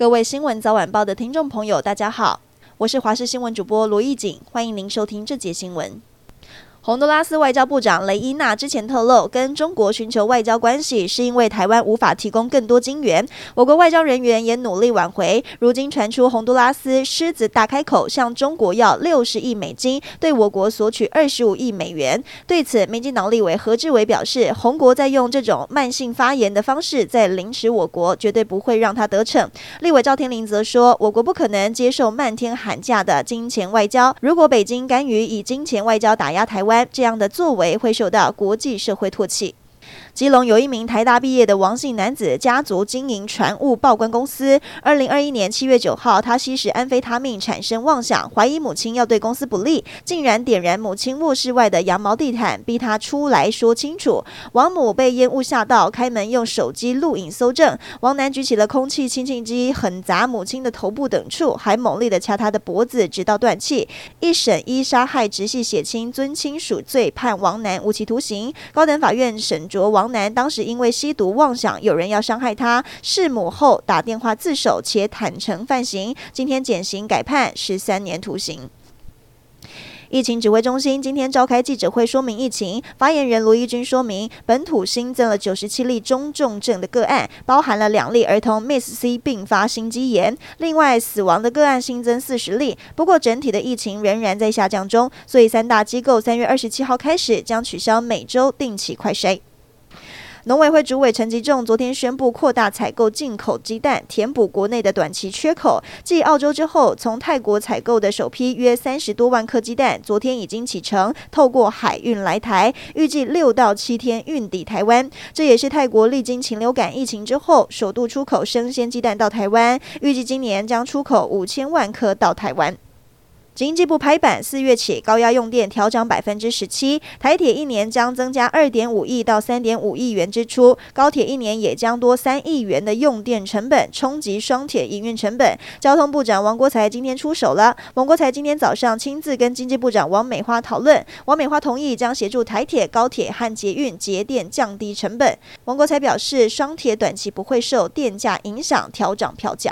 各位新闻早晚报的听众朋友，大家好，我是华视新闻主播罗艺锦，欢迎您收听这节新闻。洪都拉斯外交部长雷伊娜之前透露，跟中国寻求外交关系是因为台湾无法提供更多金援。我国外交人员也努力挽回。如今传出洪都拉斯狮子大开口，向中国要六十亿美金，对我国索取二十五亿美元。对此，民进党立委何志伟表示，洪国在用这种慢性发言的方式在凌迟我国，绝对不会让他得逞。立委赵天麟则说，我国不可能接受漫天喊价的金钱外交。如果北京甘于以金钱外交打压台湾，这样的作为会受到国际社会唾弃。基隆有一名台大毕业的王姓男子，家族经营船务报关公司。二零二一年七月九号，他吸食安非他命产生妄想，怀疑母亲要对公司不利，竟然点燃母亲卧室外的羊毛地毯，逼他出来说清楚。王母被烟雾吓到，开门用手机录影搜证。王男举起了空气清净机，狠砸母亲的头部等处，还猛烈地掐她的脖子，直到断气。一审依杀害直系血亲尊亲属罪，判王男无期徒刑。高等法院审酌王。王男当时因为吸毒妄想有人要伤害他，弑母后打电话自首，且坦诚犯行。今天减刑改判十三年徒刑。疫情指挥中心今天召开记者会说明疫情，发言人卢怡君说明，本土新增了九十七例中重症的个案，包含了两例儿童 Miss C 并发心肌炎，另外死亡的个案新增四十例。不过整体的疫情仍然在下降中，所以三大机构三月二十七号开始将取消每周定期快筛。农委会主委陈吉仲昨天宣布扩大采购进口鸡蛋，填补国内的短期缺口。继澳洲之后，从泰国采购的首批约三十多万颗鸡蛋，昨天已经启程，透过海运来台，预计六到七天运抵台湾。这也是泰国历经禽流感疫情之后，首度出口生鲜鸡蛋到台湾，预计今年将出口五千万颗到台湾。经济部拍板，四月起高压用电调涨百分之十七，台铁一年将增加二点五亿到三点五亿元支出，高铁一年也将多三亿元的用电成本，冲击双铁营运成本。交通部长王国材今天出手了，王国材今天早上亲自跟经济部长王美花讨论，王美花同意将协助台铁、高铁和捷运节电降低成本。王国材表示，双铁短期不会受电价影响调涨票价。